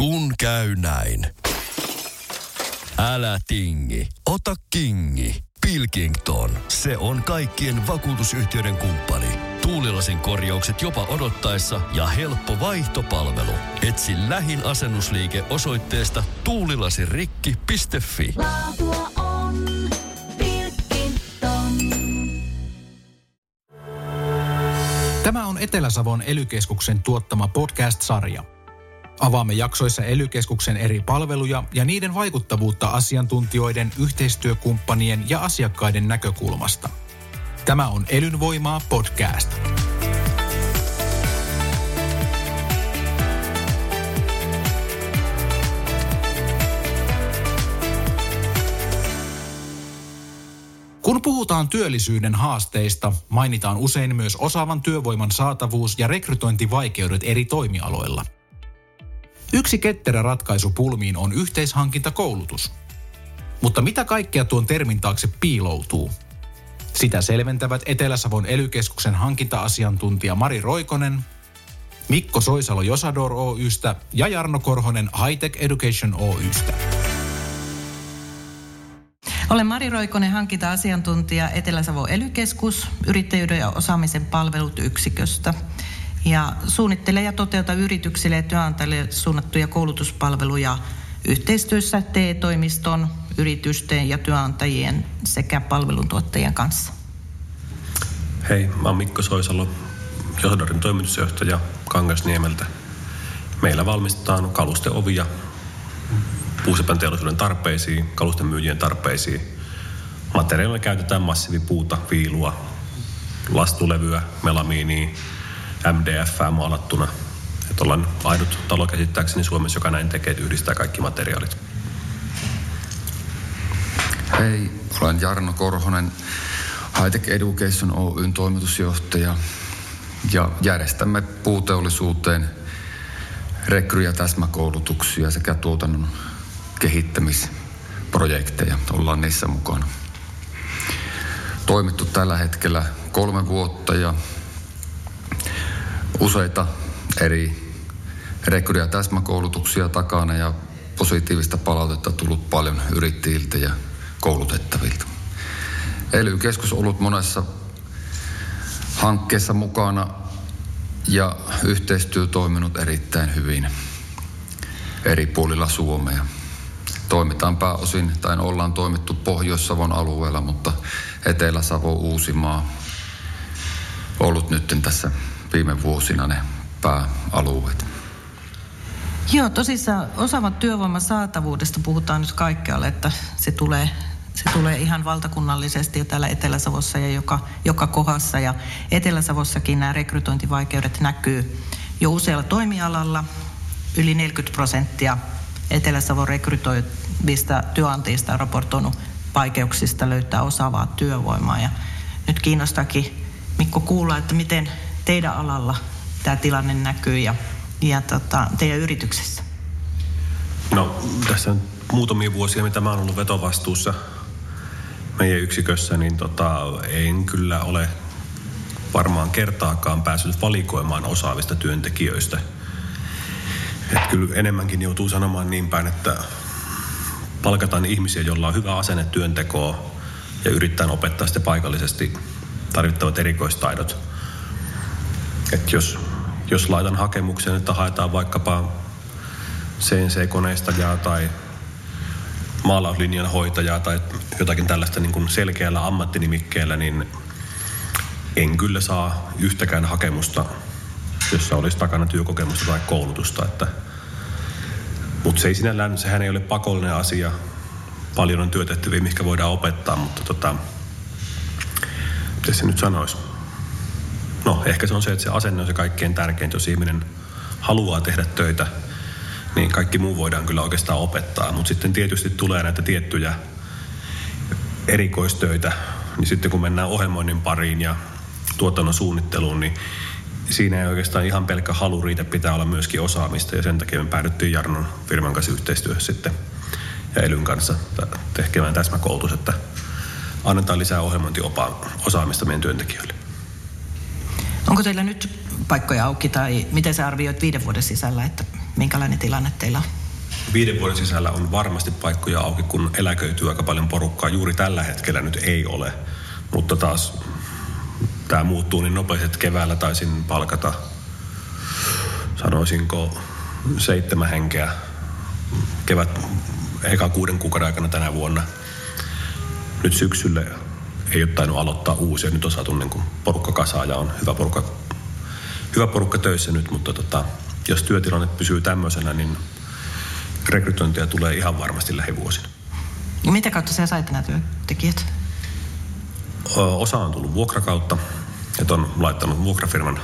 Kun käy näin. Älä tingi, ota kingi. Pilkington, se on kaikkien vakuutusyhtiöiden kumppani. Tuulilasin korjaukset jopa odottaessa ja helppo vaihtopalvelu. Etsi lähin asennusliike osoitteesta tuulilasirikki.fi. Laatua on Pilkington. Tämä on Etelä-Savon elykeskuksen tuottama podcast-sarja. Avaamme jaksoissa elykeskuksen eri palveluja ja niiden vaikuttavuutta asiantuntijoiden, yhteistyökumppanien ja asiakkaiden näkökulmasta. Tämä on Elynvoimaa podcast. Kun puhutaan työllisyyden haasteista, mainitaan usein myös osaavan työvoiman saatavuus ja rekrytointivaikeudet eri toimialoilla. Yksi ketterä ratkaisu pulmiin on yhteishankintakoulutus. Mutta mitä kaikkea tuon termin taakse piiloutuu? Sitä selventävät Etelä-Savon elykeskuksen hankinta-asiantuntija Mari Roikonen, Mikko Soisalo Josador Oystä ja Jarno Korhonen Hightech Education Oystä. Olen Mari Roikonen, hankinta-asiantuntija Etelä-Savo elykeskus yrittäjyyden ja osaamisen palvelut yksiköstä. Ja suunnittelen ja toteutan yrityksille ja työnantajille suunnattuja koulutuspalveluja yhteistyössä TE-toimiston, yritysten ja työnantajien sekä palveluntuottajien kanssa. Hei, mä oon Mikko Soisalo, Johdorin toimitusjohtaja Kangasniemeltä. Meillä valmistetaan kalusteovia puusepän teollisuuden tarpeisiin, kalusten myyjien tarpeisiin. Materiaalilla käytetään massiivipuuta, viilua, lastulevyä, melamiinia, MDF maalattuna. Että ollaan ainut talo käsittääkseni Suomessa, joka näin tekee, että yhdistää kaikki materiaalit. Hei, olen Jarno Korhonen, Hightech Education Oyn toimitusjohtaja ja järjestämme puuteollisuuteen rekry- ja täsmäkoulutuksia sekä tuotannon kehittämisprojekteja. Ollaan niissä mukana. Toimittu tällä hetkellä kolme vuotta ja useita eri rekry- ja täsmäkoulutuksia takana ja positiivista palautetta tullut paljon yrittäjiltä ja koulutettavilta. ELY-keskus on ollut monessa hankkeessa mukana ja yhteistyö toiminut erittäin hyvin eri puolilla Suomea. Toimitaan pääosin, tai ollaan toimittu Pohjois-Savon alueella, mutta Etelä-Savo, Uusimaa ollut nyt tässä viime vuosina ne pääalueet. Joo, tosissaan osaavan työvoiman saatavuudesta puhutaan nyt kaikkialle, että se tulee, se tulee ihan valtakunnallisesti jo täällä Etelä-Savossa ja joka, joka kohdassa. Ja Etelä-Savossakin nämä rekrytointivaikeudet näkyy jo usealla toimialalla. Yli 40 prosenttia Etelä-Savon rekrytoivista työnantajista on raportoinut vaikeuksista löytää osaavaa työvoimaa. Ja nyt kiinnostakin Mikko kuulla, että miten teidän alalla tämä tilanne näkyy ja, ja tota, teidän yrityksessä? No tässä on muutamia vuosia, mitä mä oon ollut vetovastuussa meidän yksikössä, niin tota, en kyllä ole varmaan kertaakaan päässyt valikoimaan osaavista työntekijöistä. Et kyllä enemmänkin joutuu sanomaan niin päin, että palkataan ihmisiä, joilla on hyvä asenne työntekoa ja yrittää opettaa sitten paikallisesti tarvittavat erikoistaidot. Et jos, jos laitan hakemuksen, että haetaan vaikkapa CNC-koneistajaa tai maalauslinjan hoitajaa tai jotakin tällaista niin kuin selkeällä ammattinimikkeellä, niin en kyllä saa yhtäkään hakemusta, jossa olisi takana työkokemusta tai koulutusta. Että, mutta se ei sinällään, sehän ei ole pakollinen asia. Paljon on työtehtäviä, mikä voidaan opettaa, mutta tota, miten se nyt sanoisi? No, ehkä se on se, että se asenne on se kaikkein tärkein. Jos ihminen haluaa tehdä töitä, niin kaikki muu voidaan kyllä oikeastaan opettaa. Mutta sitten tietysti tulee näitä tiettyjä erikoistöitä, niin sitten kun mennään ohjelmoinnin pariin ja tuotannon suunnitteluun, niin siinä ei oikeastaan ihan pelkkä halu riitä, pitää olla myöskin osaamista. Ja sen takia me päädyttiin Jarnon firman kanssa yhteistyössä sitten ja Elyn kanssa tekemään täsmäkoulutus, että annetaan lisää ohjelmointiosaamista meidän työntekijöille. Onko teillä nyt paikkoja auki tai miten sä arvioit viiden vuoden sisällä, että minkälainen tilanne teillä on? Viiden vuoden sisällä on varmasti paikkoja auki, kun eläköityy aika paljon porukkaa. Juuri tällä hetkellä nyt ei ole, mutta taas tämä muuttuu niin nopeasti, että keväällä taisin palkata, sanoisinko, seitsemän henkeä kevät, eka kuuden kuukauden aikana tänä vuonna. Nyt syksylle ei ole tainnut aloittaa uusia. Nyt on saatu niin kuin porukka kasaa ja on hyvä porukka, hyvä porukka töissä nyt, mutta tota, jos työtilanne pysyy tämmöisenä, niin rekrytointia tulee ihan varmasti lähivuosina. Ja mitä kautta sä sait nämä työntekijät? Osa on tullut vuokrakautta, että on laittanut vuokrafirman,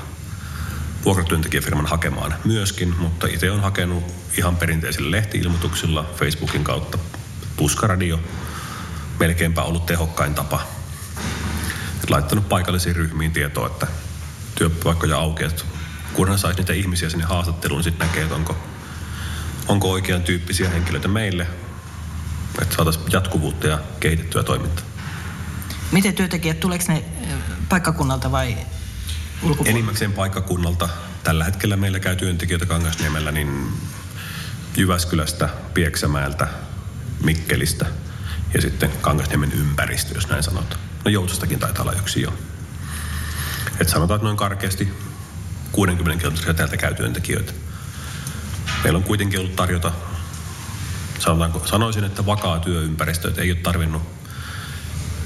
vuokratyöntekijäfirman hakemaan myöskin, mutta itse on hakenut ihan perinteisillä lehtiilmoituksilla Facebookin kautta. Puskaradio, melkeinpä ollut tehokkain tapa. Et laittanut paikallisiin ryhmiin tietoa, että työpaikkoja auki, että kunhan saisi niitä ihmisiä sinne haastatteluun, niin sitten näkee, että onko, onko oikean tyyppisiä henkilöitä meille, että saataisiin jatkuvuutta ja kehitettyä toimintaa. Miten työntekijät, tuleeko ne paikkakunnalta vai ulkopuolelta? Enimmäkseen paikkakunnalta. Tällä hetkellä meillä käy työntekijöitä Kangasniemellä niin Jyväskylästä, Pieksämäeltä, Mikkelistä ja sitten Kangasniemen ympäristö, jos näin sanotaan. No Joutsastakin taitaa olla yksi jo. Et sanotaan, että noin karkeasti 60 kilometriä täältä käy työntekijöitä. Meillä on kuitenkin ollut tarjota, sanotaanko, sanoisin, että vakaa työympäristö, että ei ole tarvinnut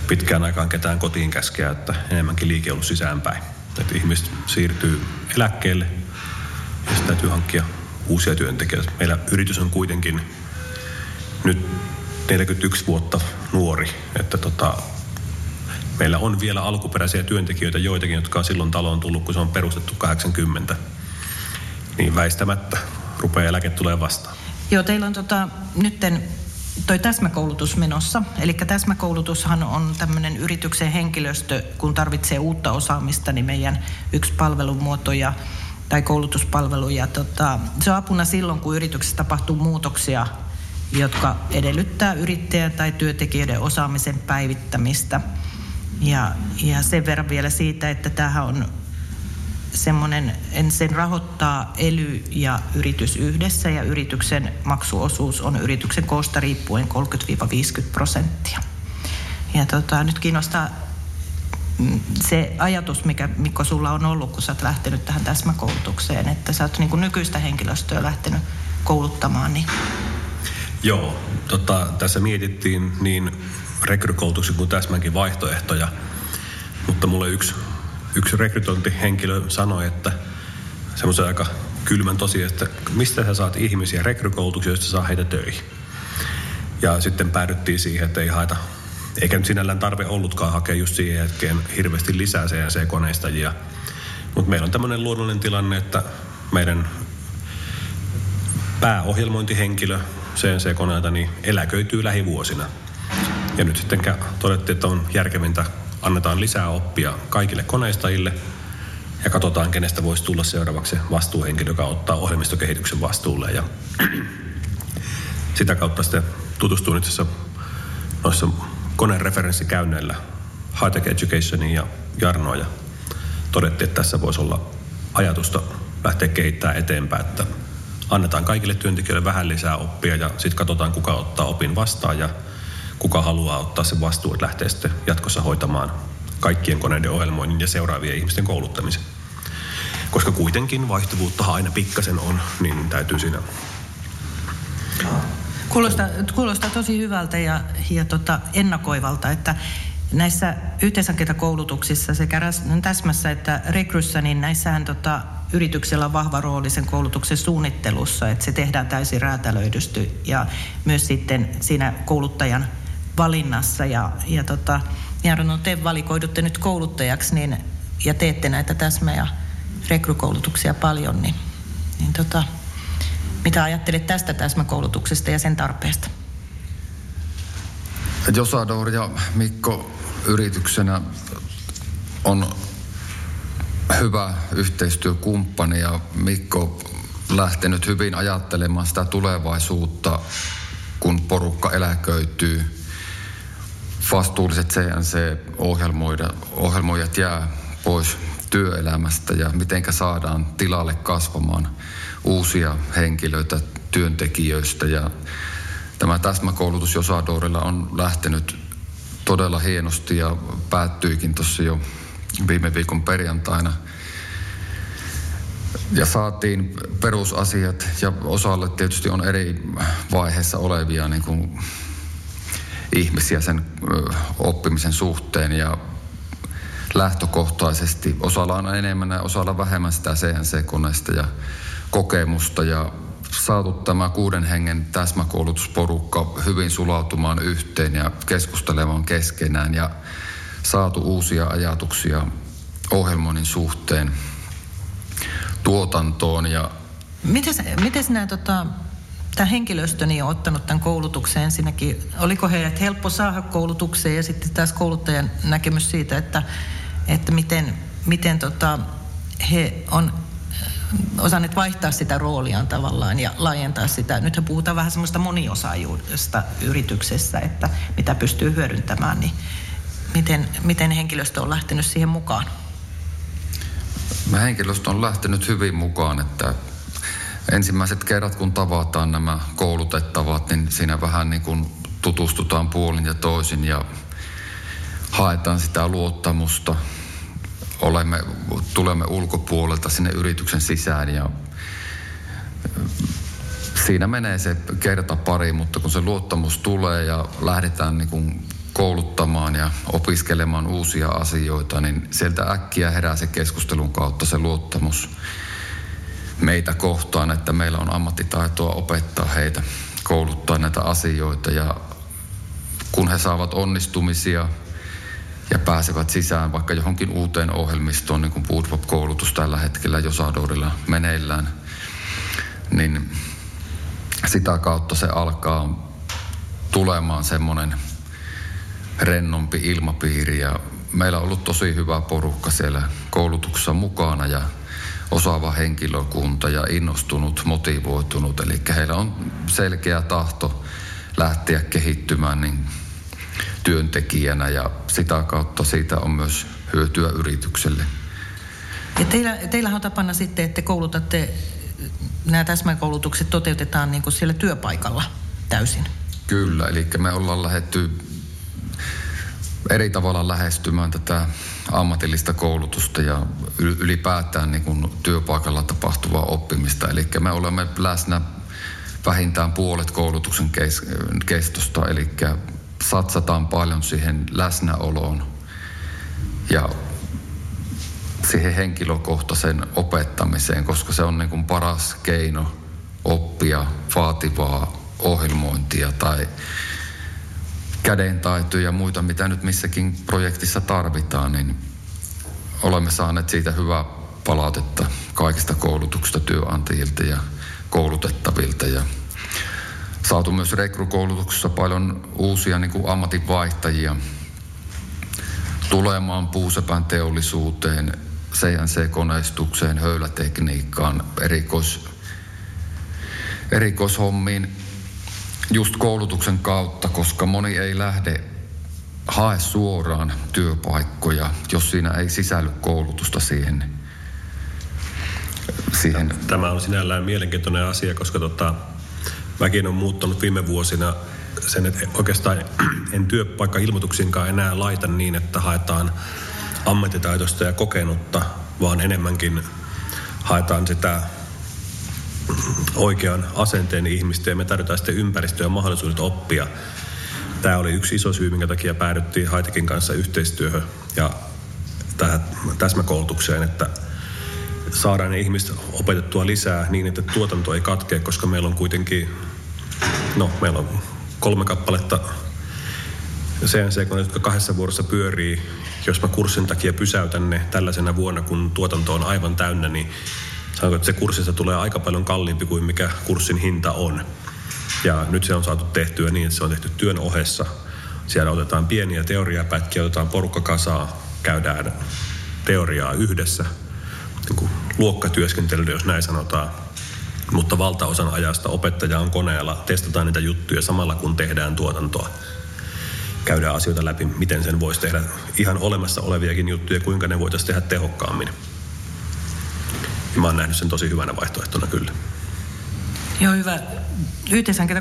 pitkään aikaan ketään kotiin käskeä, että enemmänkin liike ollut sisäänpäin. Että ihmiset siirtyy eläkkeelle ja sitten täytyy hankkia uusia työntekijöitä. Meillä yritys on kuitenkin nyt 41 vuotta nuori, että tota, meillä on vielä alkuperäisiä työntekijöitä, joitakin, jotka on silloin taloon tullut, kun se on perustettu 80. Niin väistämättä rupeaa eläke tulee vastaan. Joo, teillä on tota, nytten toi täsmäkoulutus menossa. Eli täsmäkoulutushan on tämmöinen yrityksen henkilöstö, kun tarvitsee uutta osaamista, niin meidän yksi palvelumuoto ja, tai koulutuspalvelu. Ja tota, se on apuna silloin, kun yrityksessä tapahtuu muutoksia, jotka edellyttää yrittäjän tai työntekijöiden osaamisen päivittämistä. Ja, ja sen verran vielä siitä, että tämähän on semmoinen, sen rahoittaa ely ja yritys yhdessä ja yrityksen maksuosuus on yrityksen koosta riippuen 30-50 prosenttia. Ja tota, nyt kiinnostaa mm, se ajatus, mikä Mikko sulla on ollut, kun sä oot lähtenyt tähän täsmäkoulutukseen, että sä oot niin kuin nykyistä henkilöstöä lähtenyt kouluttamaan. Niin... Joo, tota, tässä mietittiin niin rekrykoulutuksen kuin täsmänkin vaihtoehtoja, mutta mulle yksi yksi rekrytointihenkilö sanoi, että semmoisen aika kylmän tosi, että mistä sä saat ihmisiä rekrykoulutuksia, joista saa heitä töihin. Ja sitten päädyttiin siihen, että ei haeta, eikä nyt sinällään tarve ollutkaan hakea just siihen hetkeen hirveästi lisää CNC-koneistajia. Mutta meillä on tämmöinen luonnollinen tilanne, että meidän pääohjelmointihenkilö CNC-koneita niin eläköityy lähivuosina. Ja nyt sitten todettiin, että on järkevintä. Annetaan lisää oppia kaikille koneistajille ja katsotaan, kenestä voisi tulla seuraavaksi vastuuhenkilö, joka ottaa ohjelmistokehityksen vastuulle. Ja sitä kautta sitten itse asiassa noissa konereferenssikäynneillä Hightech Educationin ja Jarnoa ja todettiin, että tässä voisi olla ajatusta lähteä kehittämään eteenpäin, että annetaan kaikille työntekijöille vähän lisää oppia ja sitten katsotaan, kuka ottaa opin vastaan. Ja kuka haluaa ottaa sen vastuun, että lähtee sitten jatkossa hoitamaan kaikkien koneiden ohjelmoinnin ja seuraavien ihmisten kouluttamisen. Koska kuitenkin vaihtuvuutta aina pikkasen on, niin täytyy siinä... Kuulostaa, kuulostaa tosi hyvältä ja, ja tota, ennakoivalta, että näissä yhteishankintakoulutuksissa sekä täsmässä että rekryssä, niin näissähän tota, yrityksellä on vahva rooli sen koulutuksen suunnittelussa, että se tehdään täysin räätälöidysty ja myös sitten siinä kouluttajan valinnassa. Ja, ja tota, Jarno, te valikoidutte nyt kouluttajaksi niin, ja teette näitä täsmä- ja rekrykoulutuksia paljon, niin, niin tota, mitä ajattelet tästä täsmäkoulutuksesta ja sen tarpeesta? Josador ja Mikko yrityksenä on hyvä yhteistyökumppani ja Mikko lähtenyt hyvin ajattelemaan sitä tulevaisuutta, kun porukka eläköityy vastuulliset CNC-ohjelmoijat jää pois työelämästä ja miten saadaan tilalle kasvamaan uusia henkilöitä työntekijöistä. Ja tämä täsmäkoulutus Josadorilla on lähtenyt todella hienosti ja päättyikin tuossa jo viime viikon perjantaina. Ja saatiin perusasiat ja osalle tietysti on eri vaiheessa olevia niin kuin ihmisiä sen oppimisen suhteen ja lähtökohtaisesti. Osalla on enemmän ja osalla vähemmän sitä CNC-koneista ja kokemusta ja saatu tämä kuuden hengen täsmäkoulutusporukka hyvin sulautumaan yhteen ja keskustelemaan keskenään ja saatu uusia ajatuksia ohjelmoinnin suhteen tuotantoon. Ja Mites, mites nämä tota, tämä henkilöstöni on ottanut tämän koulutuksen ensinnäkin. Oliko heidät helppo saada koulutukseen ja sitten taas kouluttajan näkemys siitä, että, että miten, miten tota, he on osanneet vaihtaa sitä rooliaan tavallaan ja laajentaa sitä. Nythän puhutaan vähän semmoista moniosaajuudesta yrityksessä, että mitä pystyy hyödyntämään, niin miten, miten henkilöstö on lähtenyt siihen mukaan? Mä henkilöstö on lähtenyt hyvin mukaan, että ensimmäiset kerrat kun tavataan nämä koulutettavat, niin siinä vähän niin kuin tutustutaan puolin ja toisin ja haetaan sitä luottamusta – olemme, tulemme ulkopuolelta sinne yrityksen sisään ja siinä menee se kerta pari, mutta kun se luottamus tulee ja lähdetään niin kuin kouluttamaan ja opiskelemaan uusia asioita, niin sieltä äkkiä herää se keskustelun kautta se luottamus meitä kohtaan, että meillä on ammattitaitoa opettaa heitä, kouluttaa näitä asioita ja kun he saavat onnistumisia – ja pääsevät sisään vaikka johonkin uuteen ohjelmistoon, niin kuin Bootpop-koulutus tällä hetkellä Josadorilla meneillään, niin sitä kautta se alkaa tulemaan semmoinen rennompi ilmapiiri. Ja meillä on ollut tosi hyvä porukka siellä koulutuksessa mukana ja osaava henkilökunta ja innostunut, motivoitunut. Eli heillä on selkeä tahto lähteä kehittymään niin työntekijänä ja sitä kautta siitä on myös hyötyä yritykselle. Ja teillä, teillähän on tapana sitten, että koulutatte, nämä täsmäkoulutukset toteutetaan niin kuin siellä työpaikalla täysin. Kyllä, eli me ollaan lähetty eri tavalla lähestymään tätä ammatillista koulutusta ja ylipäätään niin kuin työpaikalla tapahtuvaa oppimista. Eli me olemme läsnä vähintään puolet koulutuksen kestosta, eli satsataan paljon siihen läsnäoloon ja siihen henkilökohtaisen opettamiseen, koska se on niin kuin paras keino oppia vaativaa ohjelmointia tai kädentaitoja ja muita, mitä nyt missäkin projektissa tarvitaan, niin olemme saaneet siitä hyvää palautetta kaikista koulutuksista työnantajilta ja koulutettavilta. Ja saatu myös rekrykoulutuksessa paljon uusia niin kuin ammatinvaihtajia tulemaan puusepän teollisuuteen, CNC-koneistukseen, höylätekniikkaan, erikois, erikoishommiin just koulutuksen kautta, koska moni ei lähde hae suoraan työpaikkoja, jos siinä ei sisälly koulutusta siihen. siihen. Tämä on sinällään mielenkiintoinen asia, koska tota, Mäkin on muuttanut viime vuosina sen, että oikeastaan en työpaikka-ilmoituksinkaan enää laita niin, että haetaan ammattitaitoista ja kokenutta, vaan enemmänkin haetaan sitä oikean asenteen ihmistä ja me tarvitaan sitten ympäristöä ja mahdollisuudet oppia. Tämä oli yksi iso syy, minkä takia päädyttiin Haitekin kanssa yhteistyöhön ja tähän täsmäkoulutukseen, että saadaan ne ihmiset opetettua lisää niin, että tuotanto ei katkea, koska meillä on kuitenkin No, meillä on kolme kappaletta cnc jotka kahdessa vuorossa pyörii. Jos mä kurssin takia pysäytän ne tällaisena vuonna, kun tuotanto on aivan täynnä, niin sanonko, että se kurssista tulee aika paljon kalliimpi kuin mikä kurssin hinta on. Ja nyt se on saatu tehtyä niin, että se on tehty työn ohessa. Siellä otetaan pieniä teoriapätkiä, otetaan porukka kasaa, käydään teoriaa yhdessä, niin kuin luokkatyöskentely, jos näin sanotaan mutta valtaosan ajasta opettaja on koneella, testataan niitä juttuja samalla kun tehdään tuotantoa. käydään asioita läpi, miten sen voisi tehdä ihan olemassa oleviakin juttuja, kuinka ne voitaisiin tehdä tehokkaammin. Mä oon nähnyt sen tosi hyvänä vaihtoehtona kyllä. Joo, hyvä.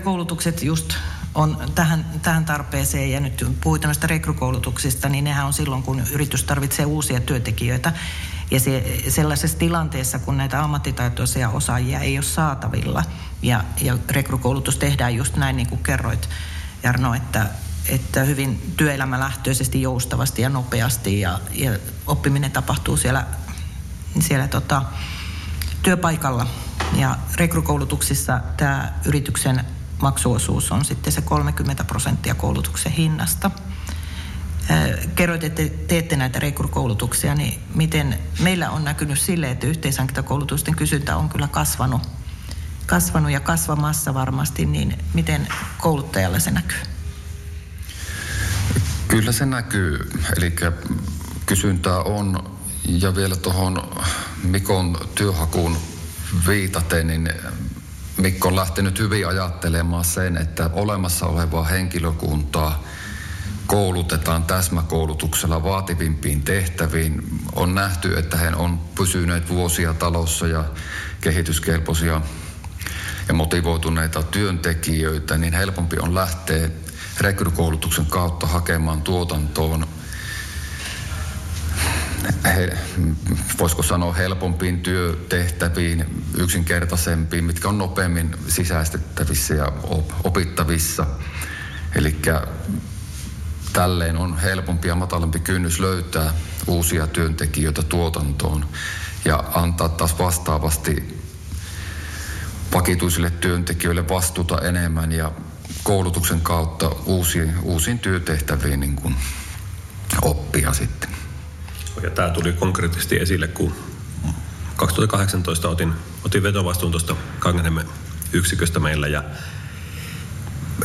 koulutukset just on tähän, tähän tarpeeseen ja nyt puhuit noista rekrykoulutuksista, niin nehän on silloin, kun yritys tarvitsee uusia työntekijöitä. Ja se, sellaisessa tilanteessa, kun näitä ammattitaitoisia osaajia ei ole saatavilla ja, ja rekrykoulutus tehdään just näin niin kuin kerroit Jarno, että, että hyvin työelämälähtöisesti, joustavasti ja nopeasti ja, ja oppiminen tapahtuu siellä, siellä tota, työpaikalla. Ja rekrykoulutuksissa tämä yrityksen maksuosuus on sitten se 30 prosenttia koulutuksen hinnasta. Kerroit, että teette näitä rekrykoulutuksia, niin miten meillä on näkynyt sille, että yhteishankintakoulutusten kysyntä on kyllä kasvanut, kasvanut ja kasvamassa varmasti, niin miten kouluttajalle se näkyy? Kyllä se näkyy, eli kysyntää on ja vielä tuohon Mikon työhakuun viitaten, niin Mikko on lähtenyt hyvin ajattelemaan sen, että olemassa olevaa henkilökuntaa koulutetaan täsmäkoulutuksella vaativimpiin tehtäviin. On nähty, että he on pysyneet vuosia talossa ja kehityskelpoisia ja motivoituneita työntekijöitä, niin helpompi on lähteä rekrykoulutuksen kautta hakemaan tuotantoon he, voisiko sanoa helpompiin työtehtäviin, yksinkertaisempiin, mitkä on nopeammin sisäistettävissä ja opittavissa. Eli tälleen on helpompi ja matalampi kynnys löytää uusia työntekijöitä tuotantoon ja antaa taas vastaavasti vakituisille työntekijöille vastuuta enemmän ja koulutuksen kautta uusiin, uusiin työtehtäviin niin kuin oppia sitten. Ja tämä tuli konkreettisesti esille, kun 2018 otin, otin vetovastuun tuosta Kanganemen yksiköstä meillä ja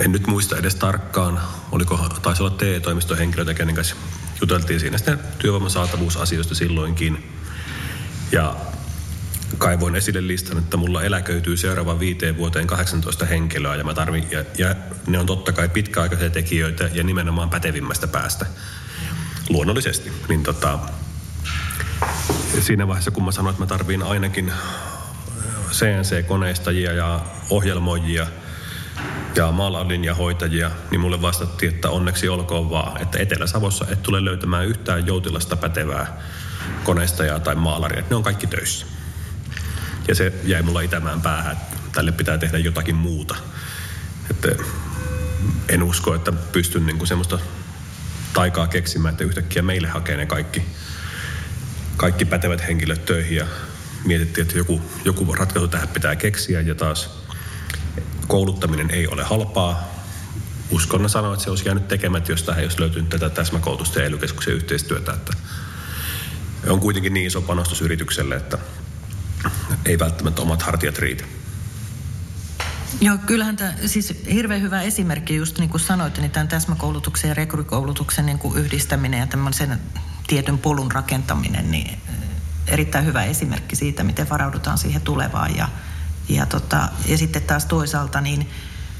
en nyt muista edes tarkkaan, oliko, taisi olla TE-toimiston henkilöitä, kenen kanssa juteltiin siinä sitten työvoiman saatavuusasioista silloinkin. Ja kaivoin esille listan, että mulla eläköityy seuraavan viiteen vuoteen 18 henkilöä ja, mä tarvin, ja, ja ne on totta kai pitkäaikaisia tekijöitä ja nimenomaan pätevimmästä päästä luonnollisesti. Niin tota, siinä vaiheessa, kun mä sanoin, että mä tarviin ainakin CNC-koneistajia ja ohjelmoijia ja maalalinjahoitajia, niin mulle vastattiin, että onneksi olkoon vaan, että Etelä-Savossa et tule löytämään yhtään joutilasta pätevää koneistajaa tai maalaria, ne on kaikki töissä. Ja se jäi mulla itämään päähän, että tälle pitää tehdä jotakin muuta. Että en usko, että pystyn niinku semmoista taikaa keksimään, että yhtäkkiä meille hakee ne kaikki kaikki pätevät henkilöt töihin ja mietittiin, että joku, joku ratkaisu tähän pitää keksiä ja taas kouluttaminen ei ole halpaa. Uskonna sanoa, että se olisi jäänyt tekemättä, jos tähän olisi löytynyt tätä täsmäkoulutusta ja ely yhteistyötä. Että on kuitenkin niin iso panostus yritykselle, että ei välttämättä omat hartiat riitä. Joo, kyllähän tämä, siis hirveän hyvä esimerkki, just niin kuin sanoit, niin tämän täsmäkoulutuksen ja rekrykoulutuksen niin kuin yhdistäminen ja tämmöisen tietyn polun rakentaminen, niin eh, erittäin hyvä esimerkki siitä, miten varaudutaan siihen tulevaan. Ja, ja, tota, ja sitten taas toisaalta niin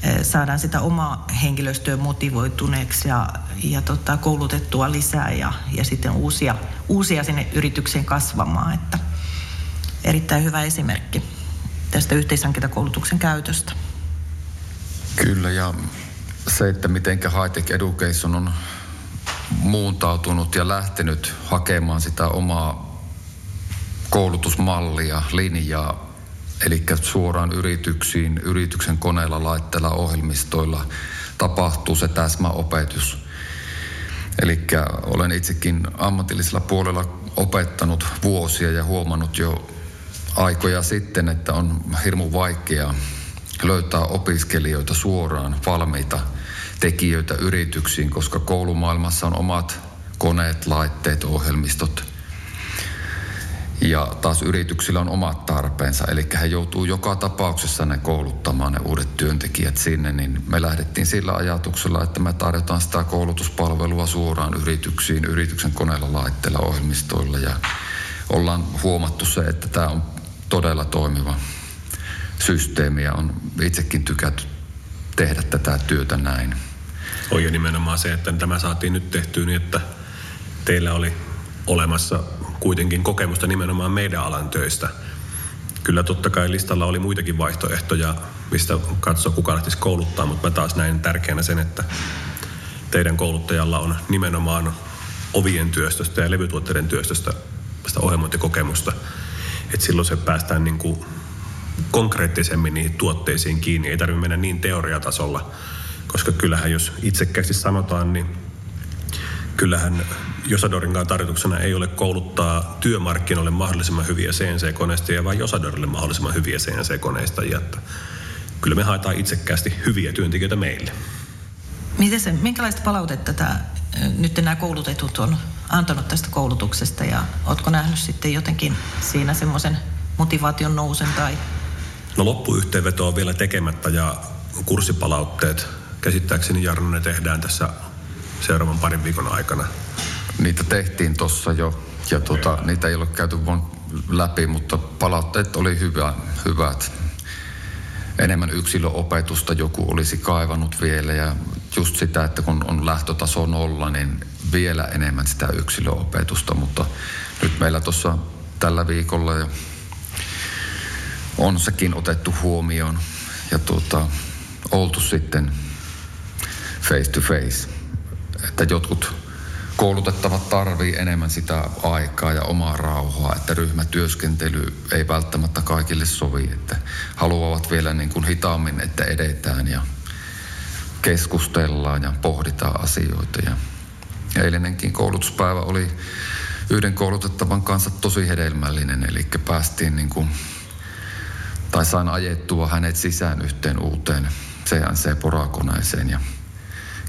eh, saadaan sitä omaa henkilöstöä motivoituneeksi ja, ja tota, koulutettua lisää ja, ja sitten uusia, uusia sinne yritykseen kasvamaan. Että erittäin hyvä esimerkki tästä yhteishankintakoulutuksen käytöstä. Kyllä ja se, että miten Hightech Education on muuntautunut ja lähtenyt hakemaan sitä omaa koulutusmallia, linjaa, eli suoraan yrityksiin, yrityksen koneella, laitteilla, ohjelmistoilla tapahtuu se täsmäopetus. Eli olen itsekin ammatillisella puolella opettanut vuosia ja huomannut jo aikoja sitten, että on hirmu vaikeaa löytää opiskelijoita suoraan valmiita tekijöitä yrityksiin, koska koulumaailmassa on omat koneet, laitteet, ohjelmistot. Ja taas yrityksillä on omat tarpeensa, eli he joutuu joka tapauksessa ne kouluttamaan ne uudet työntekijät sinne, niin me lähdettiin sillä ajatuksella, että me tarjotaan sitä koulutuspalvelua suoraan yrityksiin, yrityksen koneella, laitteilla, ohjelmistoilla ja ollaan huomattu se, että tämä on todella toimiva systeemi ja on itsekin tykätty tehdä tätä työtä näin. on jo nimenomaan se, että tämä saatiin nyt tehtyä niin, että teillä oli olemassa kuitenkin kokemusta nimenomaan meidän alan töistä. Kyllä totta kai listalla oli muitakin vaihtoehtoja, mistä katsoa kuka lähtisi kouluttaa, mutta mä taas näin tärkeänä sen, että teidän kouluttajalla on nimenomaan ovien työstöstä ja levytuotteiden työstöstä sitä ohjelmointikokemusta. Että silloin se päästään niin kuin konkreettisemmin niihin tuotteisiin kiinni. Ei tarvitse mennä niin teoriatasolla, koska kyllähän jos itsekkäästi sanotaan, niin kyllähän Josadorinkaan tarkoituksena ei ole kouluttaa työmarkkinoille mahdollisimman hyviä CNC-koneistajia, vaan Josadorille mahdollisimman hyviä CNC-koneistajia. Että kyllä me haetaan itsekkäästi hyviä työntekijöitä meille. Miten se, minkälaista palautetta tämä, nyt nämä koulutetut on antanut tästä koulutuksesta ja oletko nähnyt sitten jotenkin siinä semmoisen motivaation nousen tai? No loppuyhteenveto on vielä tekemättä ja kurssipalautteet käsittääkseni Jarno ne tehdään tässä seuraavan parin viikon aikana. Niitä tehtiin tuossa jo ja tuota, niitä ei ole käyty vaan läpi, mutta palautteet oli hyvä, hyvät. Enemmän yksilöopetusta joku olisi kaivannut vielä ja just sitä, että kun on lähtötaso nolla, niin vielä enemmän sitä yksilöopetusta, mutta nyt meillä tuossa tällä viikolla ja on sekin otettu huomioon ja tuota, oltu sitten face to face. Että jotkut koulutettavat tarvii enemmän sitä aikaa ja omaa rauhaa, että ryhmätyöskentely ei välttämättä kaikille sovi, että haluavat vielä niin kuin hitaammin, että edetään ja keskustellaan ja pohditaan asioita. Ja eilinenkin koulutuspäivä oli yhden koulutettavan kanssa tosi hedelmällinen, eli päästiin niin kuin, tai sain ajettua hänet sisään yhteen uuteen CNC-porakoneeseen ja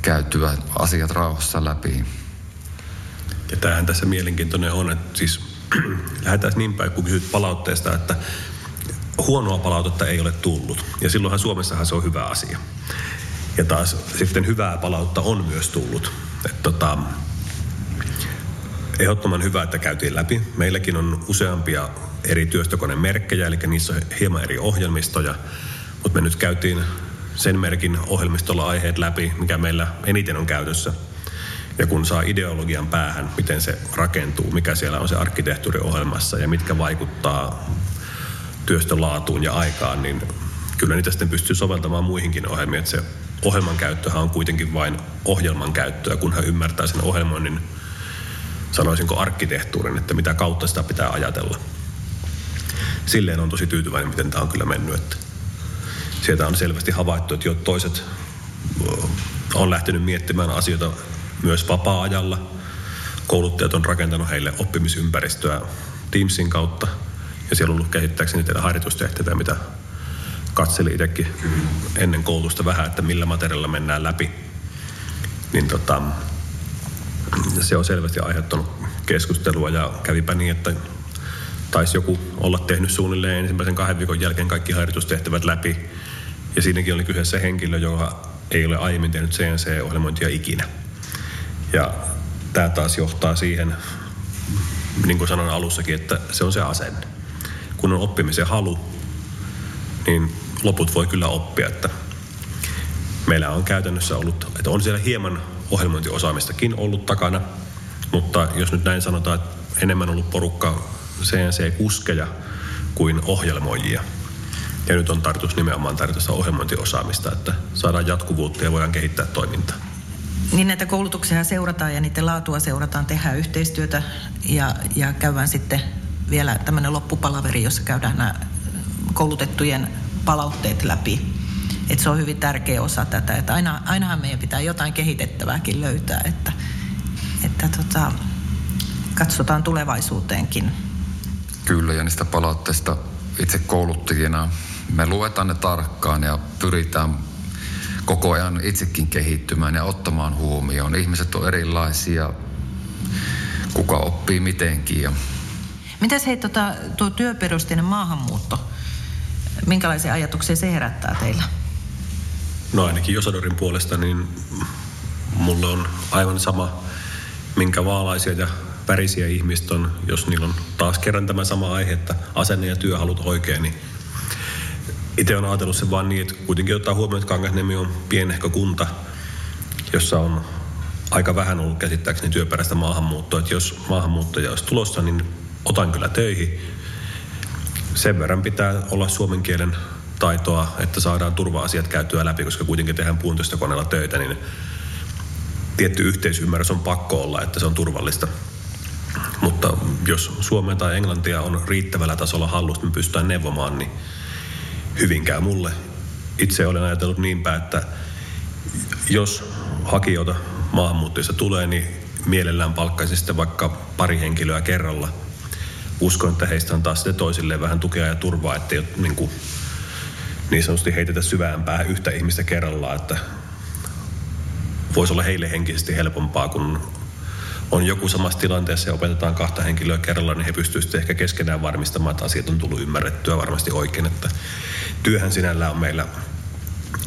käytyä asiat rauhassa läpi. Ja tämähän tässä mielenkiintoinen on, että siis lähdetään niin päin, kun kysyt palautteesta, että huonoa palautetta ei ole tullut. Ja silloinhan Suomessahan se on hyvä asia. Ja taas sitten hyvää palautta on myös tullut. Et tota, ehdottoman hyvä, että käytiin läpi. Meilläkin on useampia eri työstökonemerkkejä, eli niissä on hieman eri ohjelmistoja. Mutta me nyt käytiin sen merkin ohjelmistolla aiheet läpi, mikä meillä eniten on käytössä. Ja kun saa ideologian päähän, miten se rakentuu, mikä siellä on se arkkitehtuuri ohjelmassa ja mitkä vaikuttaa työstölaatuun ja aikaan, niin kyllä niitä sitten pystyy soveltamaan muihinkin ohjelmiin. Että se ohjelman käyttöhän on kuitenkin vain ohjelman käyttöä, kun hän ymmärtää sen ohjelmoinnin, sanoisinko arkkitehtuurin, että mitä kautta sitä pitää ajatella. Silleen on tosi tyytyväinen, miten tämä on kyllä mennyt. Että sieltä on selvästi havaittu, että jo toiset on lähtenyt miettimään asioita myös vapaa-ajalla. Kouluttajat on rakentanut heille oppimisympäristöä Teamsin kautta. Ja siellä on ollut kehittääkseni teidän harjoitustehtäviä, mitä katseli itsekin ennen koulutusta vähän, että millä materiaalilla mennään läpi. Niin tota, se on selvästi aiheuttanut keskustelua ja kävipä niin, että taisi joku olla tehnyt suunnilleen ensimmäisen kahden viikon jälkeen kaikki harjoitustehtävät läpi. Ja siinäkin oli kyseessä henkilö, joka ei ole aiemmin tehnyt CNC-ohjelmointia ikinä. Ja tämä taas johtaa siihen, niin kuin sanoin alussakin, että se on se asenne. Kun on oppimisen halu, niin loput voi kyllä oppia. Että meillä on käytännössä ollut, että on siellä hieman ohjelmointiosaamistakin ollut takana, mutta jos nyt näin sanotaan, että enemmän ollut porukka CNC-kuskeja kuin ohjelmoijia. Ja nyt on tarkoitus nimenomaan tarjota ohjelmointiosaamista, että saadaan jatkuvuutta ja voidaan kehittää toimintaa. Niin näitä koulutuksia seurataan ja niiden laatua seurataan, tehdään yhteistyötä ja, ja käydään sitten vielä tämmöinen loppupalaveri, jossa käydään nämä koulutettujen palautteet läpi. Et se on hyvin tärkeä osa tätä, että aina, ainahan meidän pitää jotain kehitettävääkin löytää, että, että tota, katsotaan tulevaisuuteenkin. Kyllä, ja niistä palautteista itse kouluttajina me luetaan ne tarkkaan ja pyritään koko ajan itsekin kehittymään ja ottamaan huomioon. Ihmiset on erilaisia, kuka oppii mitenkin. Ja... Mitäs hei, tota, tuo työperusteinen maahanmuutto, minkälaisia ajatuksia se herättää teillä? No ainakin Josadorin puolesta, niin mulla on aivan sama, minkä vaalaisia ja värisiä ihmiset on, jos niillä on taas kerran tämä sama aihe, että asenne ja työhalut oikein, niin itse on ajatellut sen vaan niin, että kuitenkin ottaa huomioon, että Kangasniemi on pienehkö kunta, jossa on aika vähän ollut käsittääkseni työperäistä maahanmuuttoa. Että jos maahanmuuttaja olisi tulossa, niin otan kyllä töihin. Sen verran pitää olla suomen kielen taitoa, että saadaan turva-asiat käytyä läpi, koska kuitenkin tehdään puuntoistokoneella töitä, niin tietty yhteisymmärrys on pakko olla, että se on turvallista. Mutta jos suomea tai englantia on riittävällä tasolla hallusta, me pystytään neuvomaan, niin hyvin käy mulle. Itse olen ajatellut niinpä, että jos hakijoita maahanmuuttajista tulee, niin mielellään palkkaisi sitten vaikka pari henkilöä kerralla. Uskon, että heistä on taas sitten toisilleen vähän tukea ja turvaa, ettei ole niin, kuin, niin sanotusti heitetä syvään päähän yhtä ihmistä kerrallaan, että voisi olla heille henkisesti helpompaa, kun on joku samassa tilanteessa ja opetetaan kahta henkilöä kerralla, niin he pystyisivät ehkä keskenään varmistamaan, että asiat on tullut ymmärrettyä varmasti oikein. Että työhän sinällään on meillä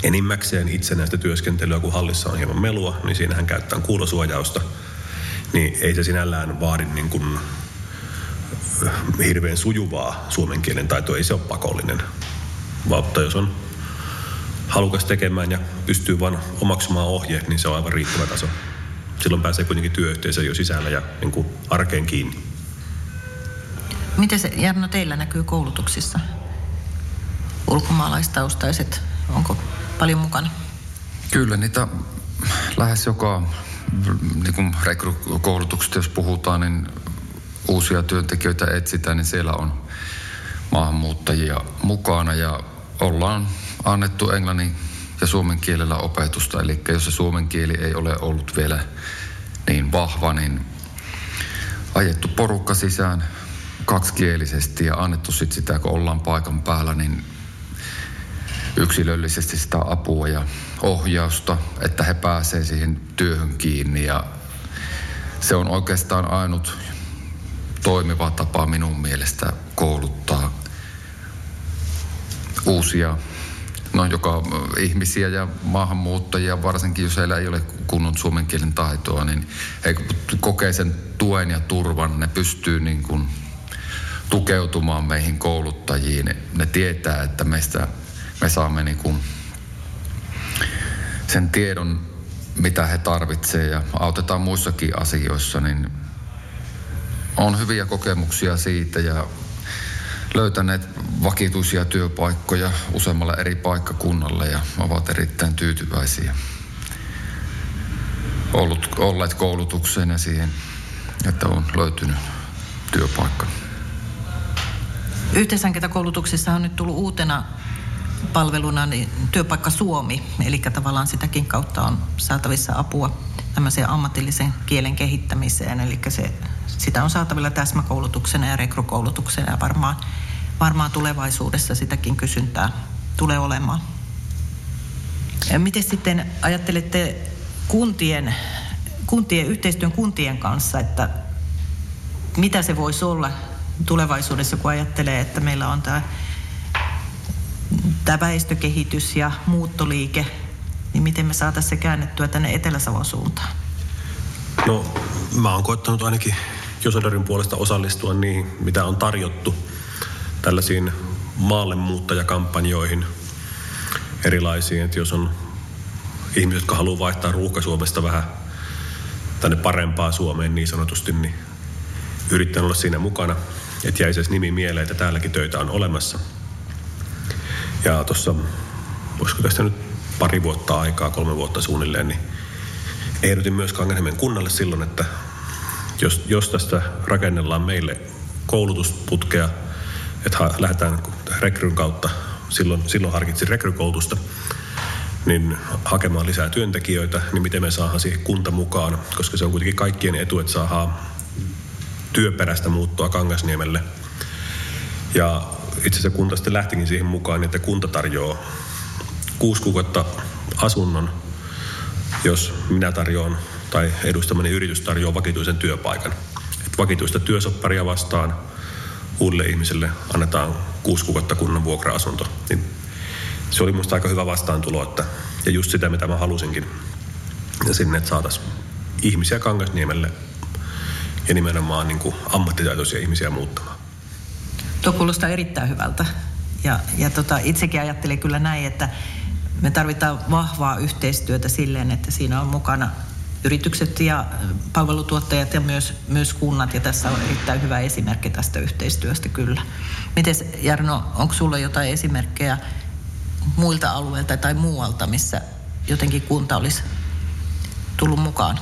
enimmäkseen itsenäistä työskentelyä, kun hallissa on hieman melua, niin siinähän käytetään kuulosuojausta. Niin ei se sinällään vaadi niin kuin hirveän sujuvaa suomen kielen taitoa, ei se ole pakollinen. Mutta jos on halukas tekemään ja pystyy vain omaksumaan ohjeet, niin se on aivan riittävä taso. Silloin pääsee kuitenkin työyhteisö jo sisällä ja niin kuin arkeen kiinni. Miten se, Jarno, teillä näkyy koulutuksissa? Ulkomaalaistaustaiset, onko paljon mukana? Kyllä, niitä lähes joka niin kuin rekrykoulutuksesta, jos puhutaan, niin uusia työntekijöitä etsitään, niin siellä on maahanmuuttajia mukana ja ollaan annettu englannin ja suomen kielellä opetusta. Eli jos se suomen kieli ei ole ollut vielä niin vahva, niin ajettu porukka sisään kaksikielisesti ja annettu sitten sitä, kun ollaan paikan päällä, niin yksilöllisesti sitä apua ja ohjausta, että he pääsevät siihen työhön kiinni. Ja se on oikeastaan ainut toimiva tapa minun mielestä kouluttaa uusia no, joka ihmisiä ja maahanmuuttajia, varsinkin jos heillä ei ole kunnon suomen kielen taitoa, niin he kokee sen tuen ja turvan, ne pystyy niin kuin tukeutumaan meihin kouluttajiin. Ne, ne tietää, että meistä me saamme niin kuin sen tiedon, mitä he tarvitsevat ja autetaan muissakin asioissa, niin on hyviä kokemuksia siitä ja löytäneet vakituisia työpaikkoja useammalla eri paikkakunnalla ja ovat erittäin tyytyväisiä. Ollut, olleet koulutukseen ja siihen, että on löytynyt työpaikka. Yhteishankintakoulutuksissa on nyt tullut uutena palveluna niin Työpaikka Suomi, eli tavallaan sitäkin kautta on saatavissa apua tämmöiseen ammatillisen kielen kehittämiseen, eli se, sitä on saatavilla täsmäkoulutuksena ja rekrykoulutuksena ja varmaan, varmaan tulevaisuudessa sitäkin kysyntää tulee olemaan. Miten sitten ajattelette kuntien, kuntien, yhteistyön kuntien kanssa, että mitä se voisi olla tulevaisuudessa, kun ajattelee, että meillä on tämä tämä väestökehitys ja muuttoliike, niin miten me saataisiin se käännettyä tänne Etelä-Savon suuntaan? No, mä oon koettanut ainakin Josodarin puolesta osallistua niihin, mitä on tarjottu tällaisiin maalle muuttajakampanjoihin erilaisiin, että jos on ihmiset, jotka haluaa vaihtaa ruuhka-Suomesta vähän tänne parempaa Suomeen niin sanotusti, niin yrittänyt olla siinä mukana, että jäisi nimi mieleen, että täälläkin töitä on olemassa – ja tuossa, voisiko tästä nyt pari vuotta aikaa, kolme vuotta suunnilleen, niin ehdotin myös Kangenhemen kunnalle silloin, että jos, jos tästä rakennellaan meille koulutusputkea, että lähdetään rekryn kautta, silloin, silloin harkitsin rekrykoulutusta, niin hakemaan lisää työntekijöitä, niin miten me saadaan siihen kunta mukaan, koska se on kuitenkin kaikkien etu, että saadaan työperäistä muuttoa Kangasniemelle. Ja itse asiassa kunta sitten lähtikin siihen mukaan, että kunta tarjoaa kuusi kuukautta asunnon, jos minä tarjoan tai edustamani yritys tarjoaa vakituisen työpaikan. Et vakituista työsopparia vastaan uudelle ihmiselle annetaan kuusi kuukautta kunnan vuokra-asunto. Niin se oli minusta aika hyvä vastaantulo, että, ja just sitä, mitä mä halusinkin. Ja sinne, että saataisiin ihmisiä Kangasniemelle ja nimenomaan niin kuin ammattitaitoisia ihmisiä muuttamaan. Tuo kuulostaa erittäin hyvältä. Ja, ja tota, itsekin ajattelen kyllä näin, että me tarvitaan vahvaa yhteistyötä silleen, että siinä on mukana yritykset ja palvelutuottajat ja myös, myös kunnat. Ja tässä on erittäin hyvä esimerkki tästä yhteistyöstä kyllä. Miten Jarno, onko sulla jotain esimerkkejä muilta alueilta tai muualta, missä jotenkin kunta olisi tullut mukaan?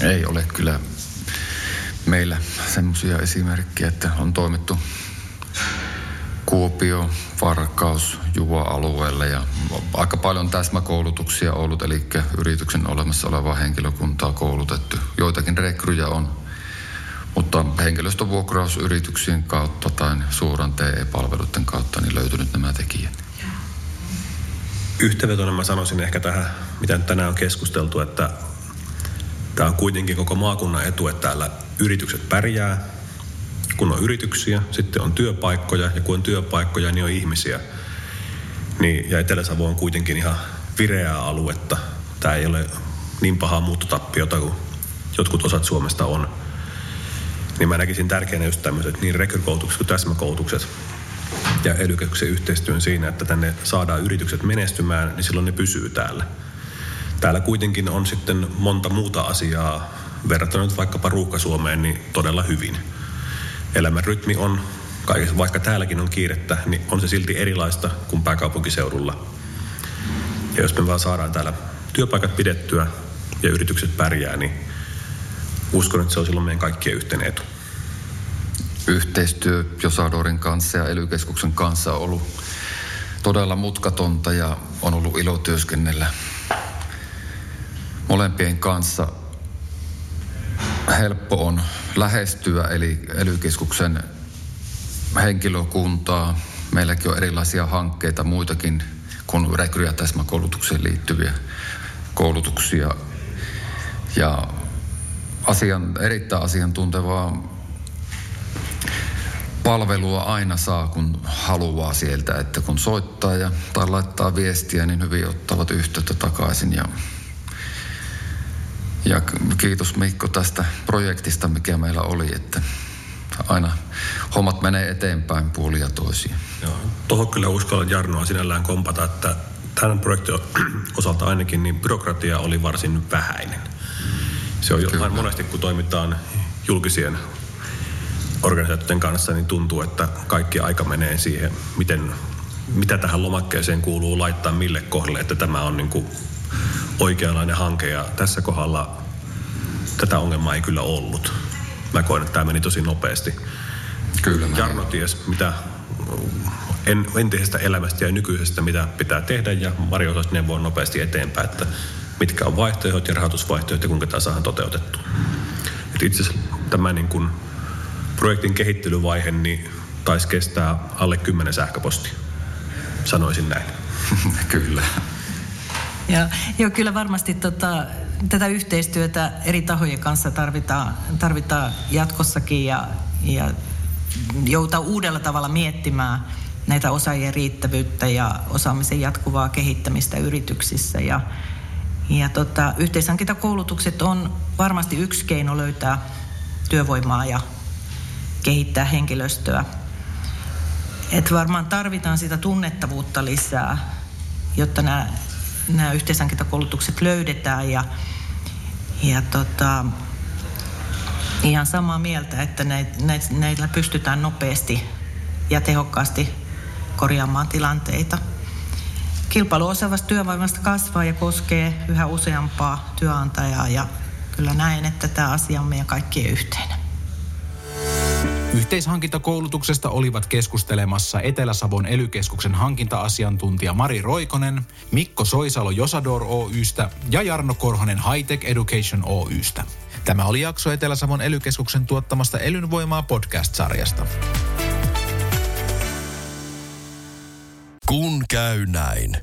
Ei ole kyllä meillä semmoisia esimerkkejä, että on toimittu Kuopio, Varkaus, Juva-alueelle ja aika paljon täsmäkoulutuksia ollut, eli yrityksen olemassa olevaa henkilökuntaa koulutettu. Joitakin rekryjä on, mutta henkilöstövuokrausyrityksien kautta tai suuran TE-palveluiden kautta niin löytynyt nämä tekijät. Yhteenvetona mä sanoisin ehkä tähän, mitä tänään on keskusteltu, että tämä on kuitenkin koko maakunnan etu, että täällä yritykset pärjää, kun on yrityksiä, sitten on työpaikkoja ja kun on työpaikkoja, niin on ihmisiä. Niin, ja Etelä-Savo on kuitenkin ihan vireää aluetta. Tämä ei ole niin pahaa muuttotappiota kuin jotkut osat Suomesta on. Niin mä näkisin tärkeänä just tämmöiset niin rekrykoulutukset kuin täsmäkoulutukset ja ely yhteistyön siinä, että tänne saadaan yritykset menestymään, niin silloin ne pysyy täällä. Täällä kuitenkin on sitten monta muuta asiaa verrattuna nyt vaikkapa Ruuhka-Suomeen niin todella hyvin. Elämän rytmi on, vaikka täälläkin on kiirettä, niin on se silti erilaista kuin pääkaupunkiseudulla. Ja jos me vaan saadaan täällä työpaikat pidettyä ja yritykset pärjää, niin uskon, että se on silloin meidän kaikkien yhteinen etu. Yhteistyö Josadorin kanssa ja ely kanssa on ollut todella mutkatonta ja on ollut ilo työskennellä molempien kanssa helppo on lähestyä, eli ely henkilökuntaa. Meilläkin on erilaisia hankkeita, muitakin kuin rekry- ja täsmäkoulutukseen liittyviä koulutuksia. Ja asian, erittäin asiantuntevaa palvelua aina saa, kun haluaa sieltä, että kun soittaa ja, tai laittaa viestiä, niin hyvin ottavat yhteyttä takaisin ja ja kiitos Mikko tästä projektista, mikä meillä oli, että aina hommat menee eteenpäin puolia toisiin. Joo, tuohon kyllä uskallan Jarnoa sinällään kompata, että tämän projektin osalta ainakin niin byrokratia oli varsin vähäinen. Se on jotain monesti, kun toimitaan julkisien organisaatioiden kanssa, niin tuntuu, että kaikki aika menee siihen, miten, mitä tähän lomakkeeseen kuuluu laittaa mille kohdalle, että tämä on niin kuin oikeanlainen hanke ja tässä kohdalla tätä ongelmaa ei kyllä ollut. Mä koen, että tämä meni tosi nopeasti. Kyllä. Jarno ties, mitä en, entisestä elämästä ja nykyisestä, mitä pitää tehdä, ja Mario osasi neuvoa nopeasti eteenpäin, että mitkä on vaihtoehdot ja rahoitusvaihtoehdot ja kuinka tämä saadaan toteutettua. Et itse asiassa tämä niin kuin projektin kehittelyvaihe niin taisi kestää alle 10 sähköpostia. Sanoisin näin. Kyllä. Ja, joo, kyllä varmasti tota, tätä yhteistyötä eri tahojen kanssa tarvitaan, tarvitaan jatkossakin ja, ja joutaa uudella tavalla miettimään näitä osaajien riittävyyttä ja osaamisen jatkuvaa kehittämistä yrityksissä. Ja, ja tota, yhteishankintakoulutukset on varmasti yksi keino löytää työvoimaa ja kehittää henkilöstöä. Et varmaan tarvitaan sitä tunnettavuutta lisää, jotta nämä nämä yhteishankintakoulutukset löydetään ja, ja tota, ihan samaa mieltä, että näillä pystytään nopeasti ja tehokkaasti korjaamaan tilanteita. Kilpailu osaavasta työvoimasta kasvaa ja koskee yhä useampaa työnantajaa ja kyllä näen, että tämä asia on meidän kaikkien yhteinen. Yhteishankintakoulutuksesta olivat keskustelemassa Etelä-Savon elykeskuksen hankinta-asiantuntija Mari Roikonen, Mikko Soisalo Josador Oystä ja Jarno Korhonen Hightech Education Oystä. Tämä oli jakso Etelä-Savon elykeskuksen tuottamasta Elynvoimaa podcast-sarjasta. Kun käy näin.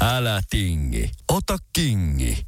Älä tingi, ota kingi.